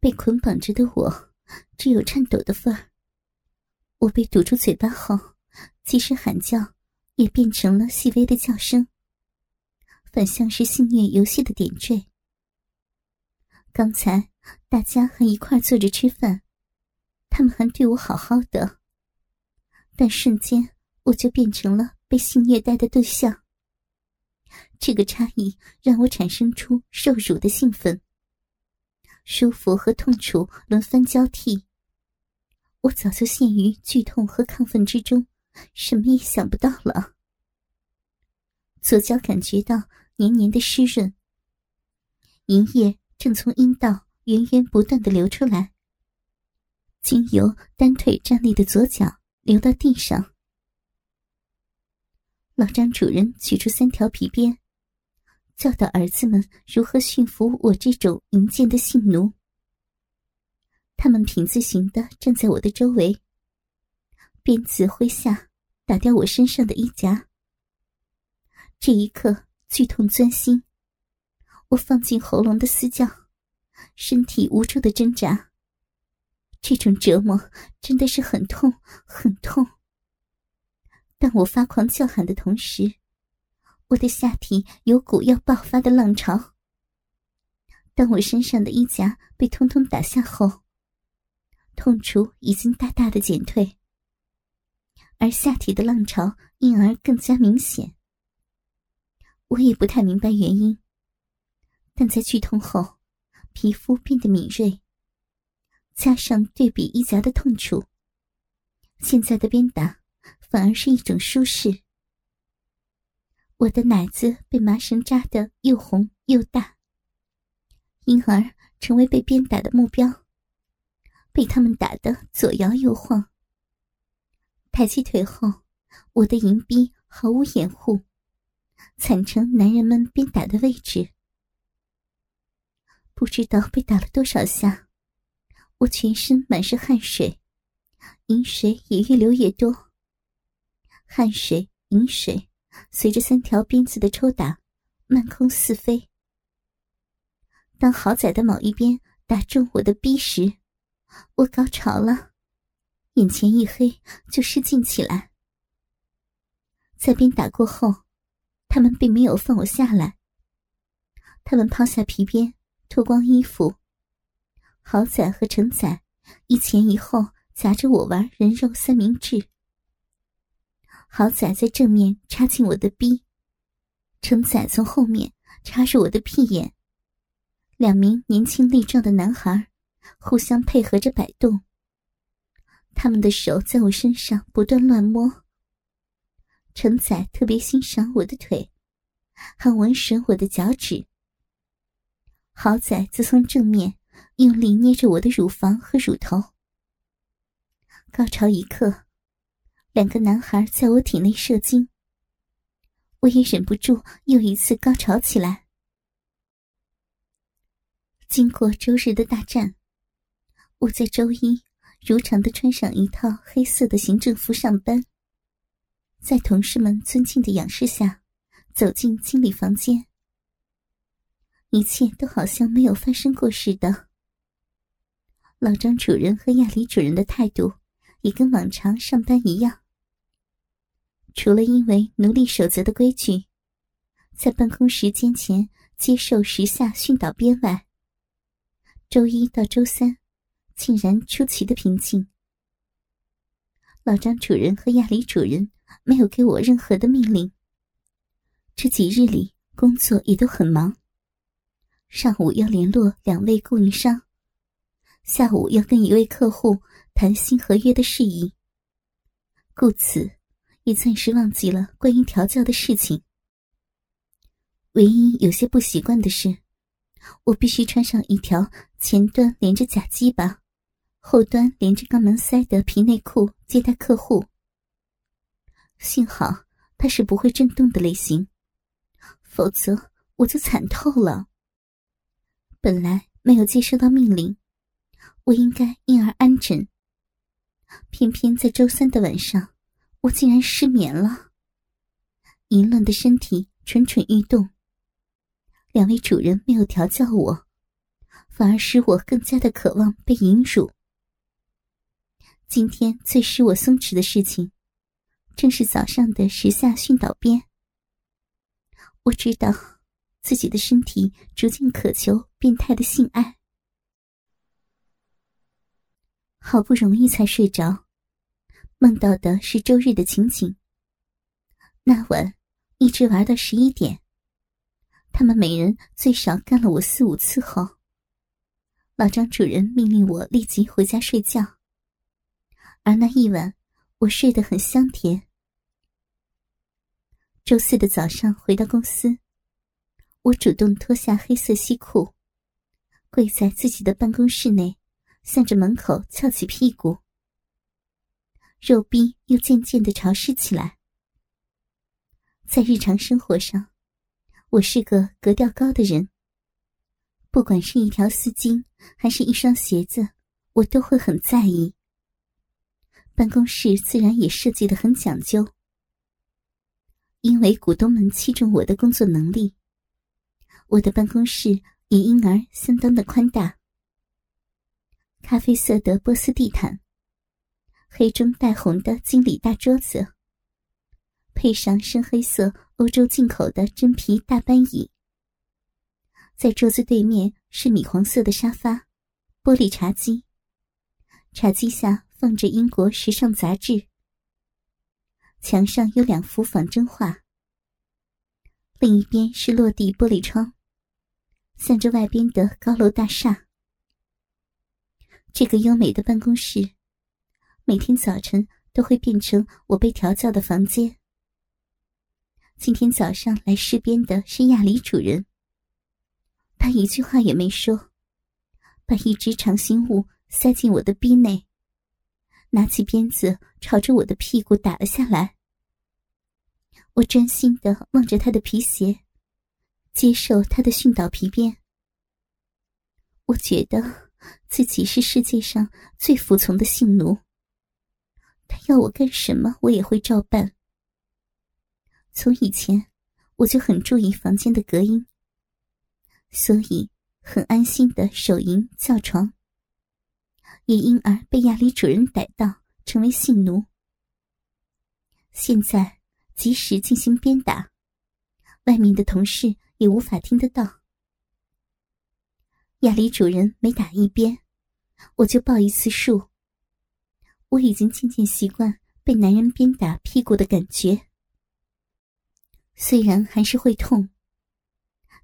被捆绑着的我，只有颤抖的份儿。我被堵住嘴巴后，即使喊叫，也变成了细微的叫声，反像是性虐游戏的点缀。刚才大家还一块坐着吃饭，他们还对我好好的，但瞬间我就变成了被性虐待的对象。这个差异让我产生出受辱的兴奋。舒服和痛楚轮番交替，我早就陷于剧痛和亢奋之中，什么也想不到了。左脚感觉到黏黏的湿润，银液正从阴道源源不断的流出来，经由单腿站立的左脚流到地上。老张主人取出三条皮鞭。教导儿子们如何驯服我这种淫贱的性奴。他们品字形的站在我的周围，鞭子挥下，打掉我身上的衣夹。这一刻，剧痛钻心，我放进喉咙的嘶叫，身体无助的挣扎。这种折磨真的是很痛，很痛。当我发狂叫喊的同时。我的下体有股要爆发的浪潮。当我身上的衣夹被通通打下后，痛楚已经大大的减退，而下体的浪潮因而更加明显。我也不太明白原因，但在剧痛后，皮肤变得敏锐，加上对比衣夹的痛楚，现在的鞭打反而是一种舒适。我的奶子被麻绳扎得又红又大，因而成为被鞭打的目标，被他们打得左摇右晃。抬起腿后，我的银逼毫无掩护，惨成男人们鞭打的位置。不知道被打了多少下，我全身满是汗水，银水也越流越多。汗水，银水。随着三条鞭子的抽打，漫空四飞。当豪仔的某一鞭打中我的逼时，我高潮了，眼前一黑，就失禁起来。在鞭打过后，他们并没有放我下来。他们抛下皮鞭，脱光衣服。豪仔和成仔一前一后夹着我玩人肉三明治。好仔在正面插进我的逼，程仔从后面插入我的屁眼。两名年轻力壮的男孩互相配合着摆动，他们的手在我身上不断乱摸。程仔特别欣赏我的腿，还闻吮我的脚趾。好仔则从正面用力捏着我的乳房和乳头。高潮一刻。两个男孩在我体内射精，我也忍不住又一次高潮起来。经过周日的大战，我在周一如常的穿上一套黑色的行政服上班，在同事们尊敬的仰视下，走进经理房间。一切都好像没有发生过似的。老张主任和亚里主任的态度也跟往常上班一样。除了因为奴隶守则的规矩，在办公时间前接受时下训导编外，周一到周三竟然出奇的平静。老张主任和亚里主任没有给我任何的命令。这几日里工作也都很忙，上午要联络两位供应商，下午要跟一位客户谈新合约的事宜，故此。也暂时忘记了关于调教的事情。唯一有些不习惯的是，我必须穿上一条前端连着假鸡巴、后端连着肛门塞的皮内裤接待客户。幸好它是不会震动的类型，否则我就惨透了。本来没有接收到命令，我应该因而安枕，偏偏在周三的晚上。我竟然失眠了，淫乱的身体蠢蠢欲动。两位主人没有调教我，反而使我更加的渴望被淫辱。今天最使我松弛的事情，正是早上的时下训导鞭。我知道自己的身体逐渐渴求变态的性爱，好不容易才睡着，梦到的是周日的情景。那晚一直玩到十一点，他们每人最少干了我四五次后，老张主人命令我立即回家睡觉。而那一晚，我睡得很香甜。周四的早上回到公司，我主动脱下黑色西裤，跪在自己的办公室内，向着门口翘起屁股，肉壁又渐渐的潮湿起来。在日常生活上，我是个格调高的人。不管是一条丝巾，还是一双鞋子，我都会很在意。办公室自然也设计的很讲究，因为股东们器重我的工作能力，我的办公室也因而相当的宽大。咖啡色的波斯地毯，黑中带红的经理大桌子。配上深黑色欧洲进口的真皮大班椅，在桌子对面是米黄色的沙发，玻璃茶几，茶几下放着英国时尚杂志。墙上有两幅仿真画，另一边是落地玻璃窗，向着外边的高楼大厦。这个优美的办公室，每天早晨都会变成我被调教的房间。今天早上来试边的是亚里主人。他一句话也没说，把一只长形物塞进我的逼内，拿起鞭子朝着我的屁股打了下来。我专心的望着他的皮鞋，接受他的训导皮鞭。我觉得自己是世界上最服从的性奴。他要我干什么，我也会照办。从以前，我就很注意房间的隔音，所以很安心的手淫叫床，也因而被亚里主人逮到，成为性奴。现在即使进行鞭打，外面的同事也无法听得到。亚里主人每打一鞭，我就报一次数。我已经渐渐习惯被男人鞭打屁股的感觉。虽然还是会痛，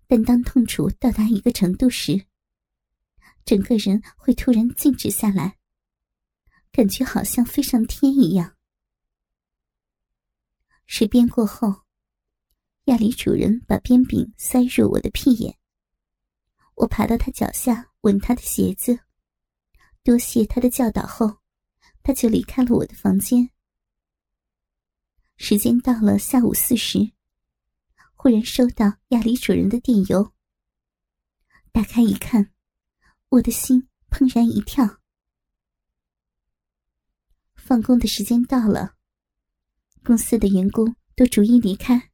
但当痛楚到达一个程度时，整个人会突然静止下来，感觉好像飞上天一样。试鞭过后，亚里主人把鞭柄塞入我的屁眼，我爬到他脚下吻他的鞋子，多谢他的教导后，他就离开了我的房间。时间到了下午四时。忽然收到亚里主人的电邮，打开一看，我的心怦然一跳。放工的时间到了，公司的员工都逐一离开。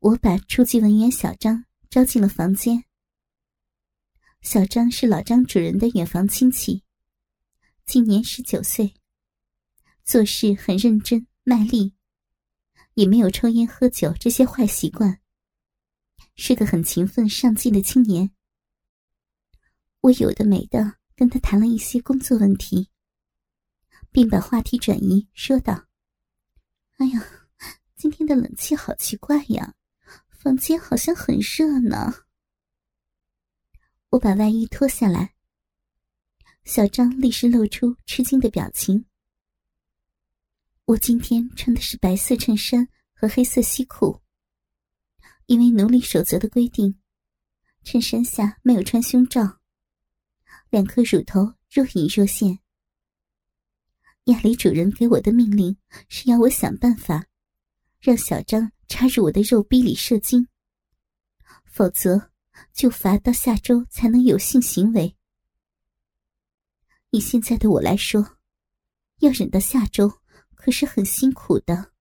我把初级文员小张招进了房间。小张是老张主人的远房亲戚，今年十九岁，做事很认真卖力。也没有抽烟喝酒这些坏习惯，是个很勤奋上进的青年。我有的没的跟他谈了一些工作问题，并把话题转移，说道：“哎呀，今天的冷气好奇怪呀，房间好像很热呢。”我把外衣脱下来，小张立时露出吃惊的表情。我今天穿的是白色衬衫和黑色西裤，因为奴隶守则的规定，衬衫下没有穿胸罩，两颗乳头若隐若现。亚里主人给我的命令是要我想办法让小张插入我的肉逼里射精，否则就罚到下周才能有性行为。以现在的我来说，要忍到下周。可是很辛苦的。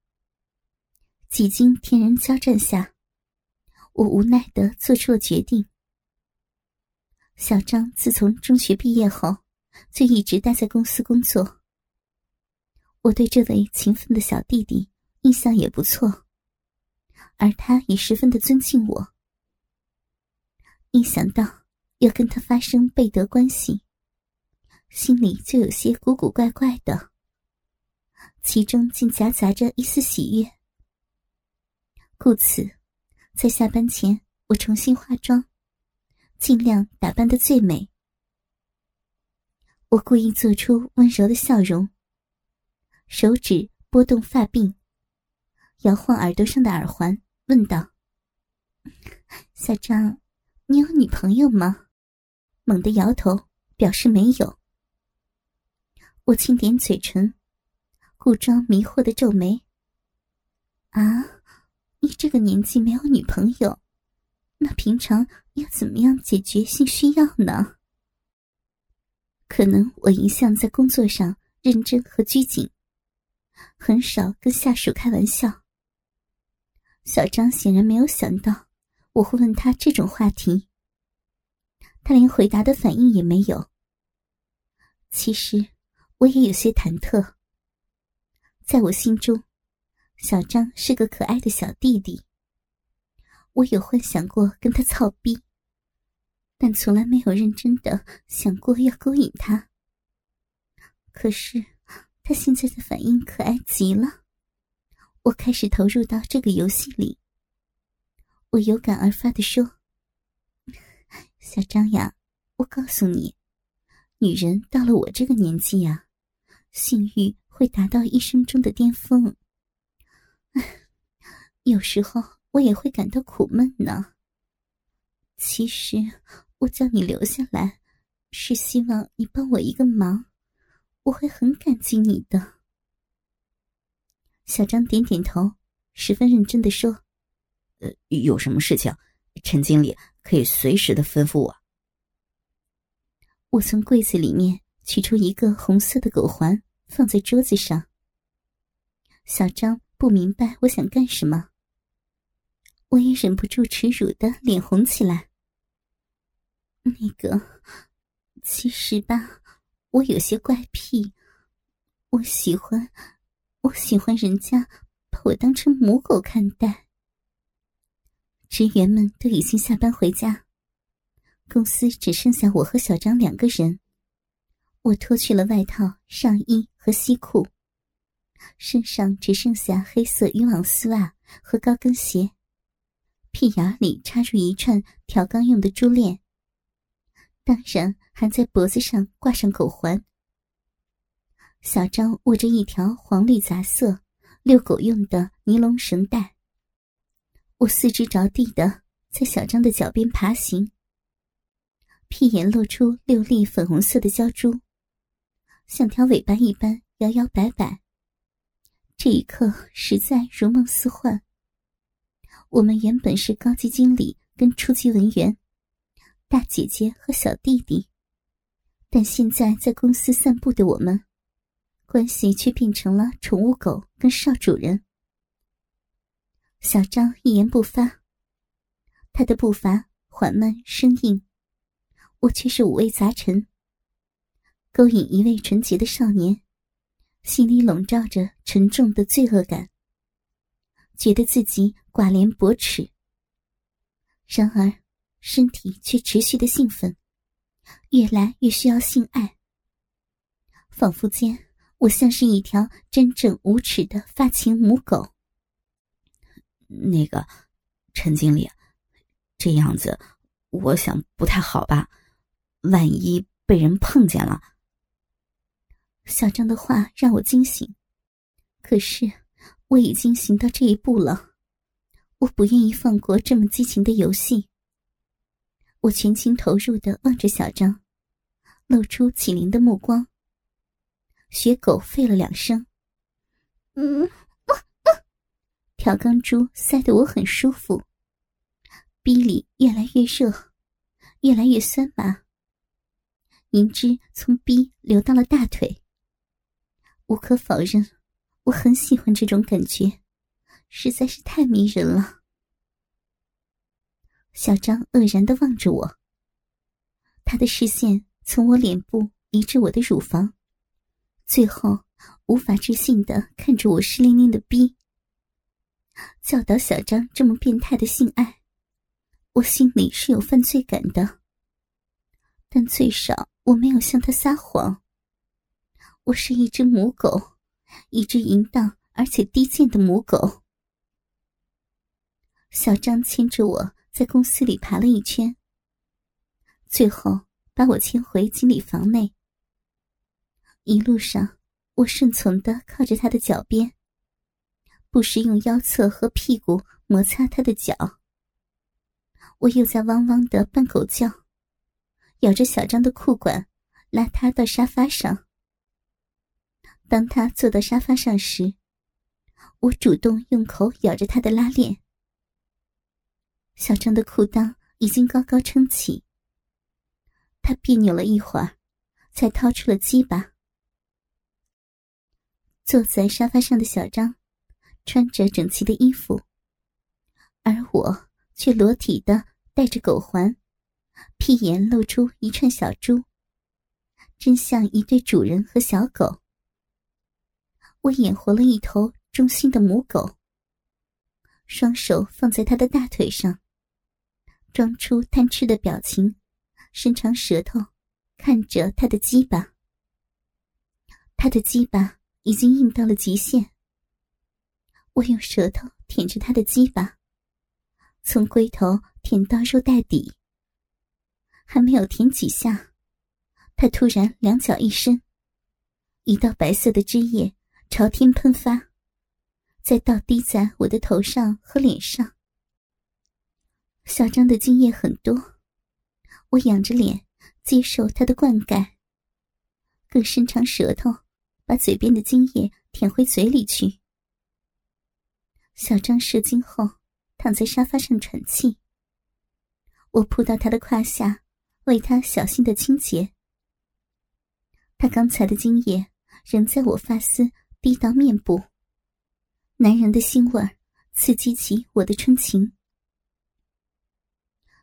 几经天人交战下，我无奈的做出了决定。小张自从中学毕业后，就一直待在公司工作。我对这位勤奋的小弟弟印象也不错，而他也十分的尊敬我。一想到要跟他发生背德关系，心里就有些古古怪怪的，其中竟夹杂着一丝喜悦。故此，在下班前，我重新化妆，尽量打扮的最美。我故意做出温柔的笑容。手指拨动发鬓，摇晃耳朵上的耳环，问道：“ 小张，你有女朋友吗？”猛地摇头，表示没有。我轻点嘴唇，故装迷惑的皱眉：“啊，你这个年纪没有女朋友，那平常要怎么样解决性需要呢？”可能我一向在工作上认真和拘谨。很少跟下属开玩笑。小张显然没有想到我会问他这种话题，他连回答的反应也没有。其实我也有些忐忑。在我心中，小张是个可爱的小弟弟。我有幻想过跟他操逼，但从来没有认真的想过要勾引他。可是。他现在的反应可爱极了，我开始投入到这个游戏里。我有感而发的说：“小张呀，我告诉你，女人到了我这个年纪呀，性欲会达到一生中的巅峰。有时候我也会感到苦闷呢。其实，我叫你留下来，是希望你帮我一个忙。”我会很感激你的，小张点点头，十分认真的说：“呃，有什么事情，陈经理可以随时的吩咐我。”我从柜子里面取出一个红色的狗环，放在桌子上。小张不明白我想干什么，我也忍不住耻辱的脸红起来。那个，其实吧。我有些怪癖，我喜欢，我喜欢人家把我当成母狗看待。职员们都已经下班回家，公司只剩下我和小张两个人。我脱去了外套、上衣和西裤，身上只剩下黑色渔网丝袜和高跟鞋，屁眼里插入一串挑钢用的珠链。当然，还在脖子上挂上狗环。小张握着一条黄绿杂色遛狗用的尼龙绳带。我四肢着地的在小张的脚边爬行，屁眼露出六粒粉红色的胶珠，像条尾巴一般摇摇摆摆。这一刻实在如梦似幻。我们原本是高级经理跟初级文员。大姐姐和小弟弟，但现在在公司散步的我们，关系却变成了宠物狗跟少主人。小张一言不发，他的步伐缓慢生硬，我却是五味杂陈。勾引一位纯洁的少年，心里笼罩着沉重的罪恶感，觉得自己寡廉薄耻。然而。身体却持续的兴奋，越来越需要性爱。仿佛间，我像是一条真正无耻的发情母狗。那个，陈经理，这样子，我想不太好吧？万一被人碰见了。小张的话让我惊醒，可是我已经行到这一步了，我不愿意放过这么激情的游戏。我全情投入的望着小张，露出起灵的目光。学狗吠了两声，嗯，调钢珠塞得我很舒服，逼里越来越热，越来越酸麻。银汁从逼流到了大腿。无可否认，我很喜欢这种感觉，实在是太迷人了。小张愕然的望着我，他的视线从我脸部移至我的乳房，最后无法置信的看着我湿淋淋的逼。教导小张这么变态的性爱，我心里是有犯罪感的。但最少我没有向他撒谎。我是一只母狗，一只淫荡而且低贱的母狗。小张牵着我在公司里爬了一圈，最后把我牵回经理房内。一路上，我顺从的靠着他的脚边。不时用腰侧和屁股摩擦他的脚，我又在汪汪的扮狗叫，咬着小张的裤管，拉他到沙发上。当他坐到沙发上时，我主动用口咬着他的拉链。小张的裤裆已经高高撑起，他别扭了一会儿，才掏出了鸡巴。坐在沙发上的小张。穿着整齐的衣服，而我却裸体的戴着狗环，屁眼露出一串小珠，真像一对主人和小狗。我演活了一头忠心的母狗，双手放在他的大腿上，装出贪吃的表情，伸长舌头看着他的鸡巴。他的鸡巴已经硬到了极限。我用舌头舔着他的鸡巴，从龟头舔到肉袋底。还没有舔几下，他突然两脚一伸，一道白色的汁液朝天喷发，再倒滴在我的头上和脸上。小张的精液很多，我仰着脸接受他的灌溉，更伸长舌头，把嘴边的精液舔回嘴里去。小张射精后，躺在沙发上喘气。我扑到他的胯下，为他小心的清洁。他刚才的精液仍在我发丝滴到面部。男人的腥味刺激起我的春情。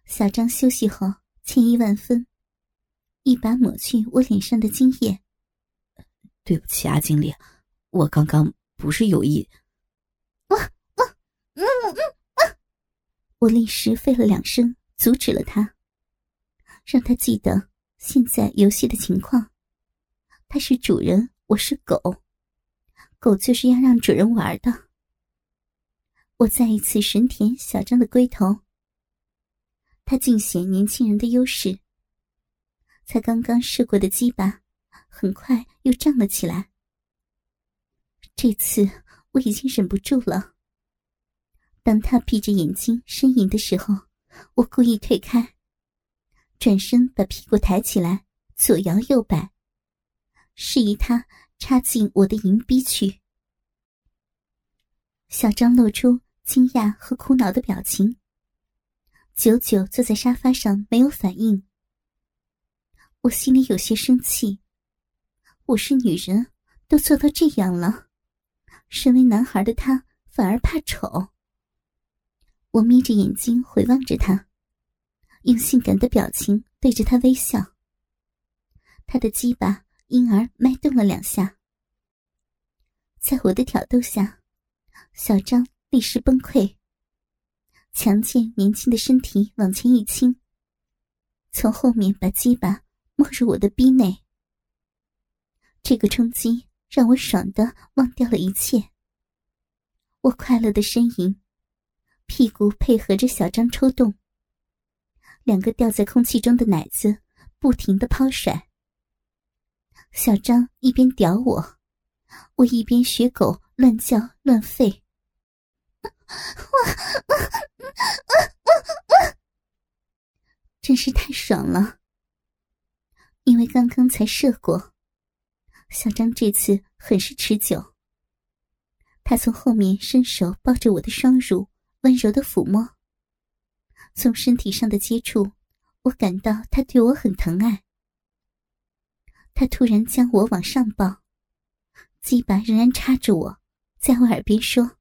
小张休息后，歉意万分，一把抹去我脸上的精液。对不起啊，经理，我刚刚不是有意。我立时吠了两声，阻止了他，让他记得现在游戏的情况。他是主人，我是狗，狗就是要让主人玩的。我再一次神舔小张的龟头，他尽显年轻人的优势。才刚刚试过的鸡巴，很快又胀了起来。这次我已经忍不住了。当他闭着眼睛呻吟的时候，我故意退开，转身把屁股抬起来，左摇右摆，示意他插进我的银逼去。小张露出惊讶和苦恼的表情，久久坐在沙发上没有反应。我心里有些生气，我是女人，都做到这样了，身为男孩的他反而怕丑。我眯着眼睛回望着他，用性感的表情对着他微笑。他的鸡巴因而脉动了两下，在我的挑逗下，小张立时崩溃，强健年轻的身体往前一倾，从后面把鸡巴没入我的逼内。这个冲击让我爽的忘掉了一切，我快乐的呻吟。屁股配合着小张抽动，两个吊在空气中的奶子不停的抛甩。小张一边屌我，我一边学狗乱叫乱吠。真是太爽了！因为刚刚才射过，小张这次很是持久。他从后面伸手抱着我的双乳。温柔的抚摸，从身体上的接触，我感到他对我很疼爱。他突然将我往上抱，鸡巴仍然插着我，在我耳边说：“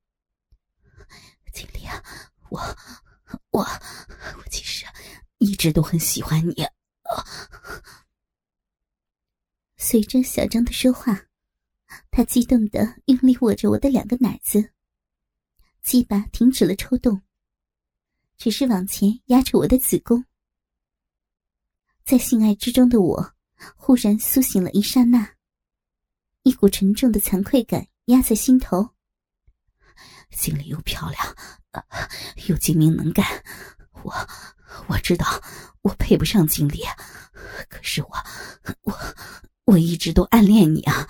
经理啊，我我我其实一直都很喜欢你随着小张的说话，他激动的用力握着我的两个奶子，鸡巴停止了抽动，只是往前压着我的子宫。在性爱之中的我，忽然苏醒了一刹那，一股沉重的惭愧感压在心头。经理又漂亮，又精明能干，我我知道我配不上经理，可是我我我一直都暗恋你啊！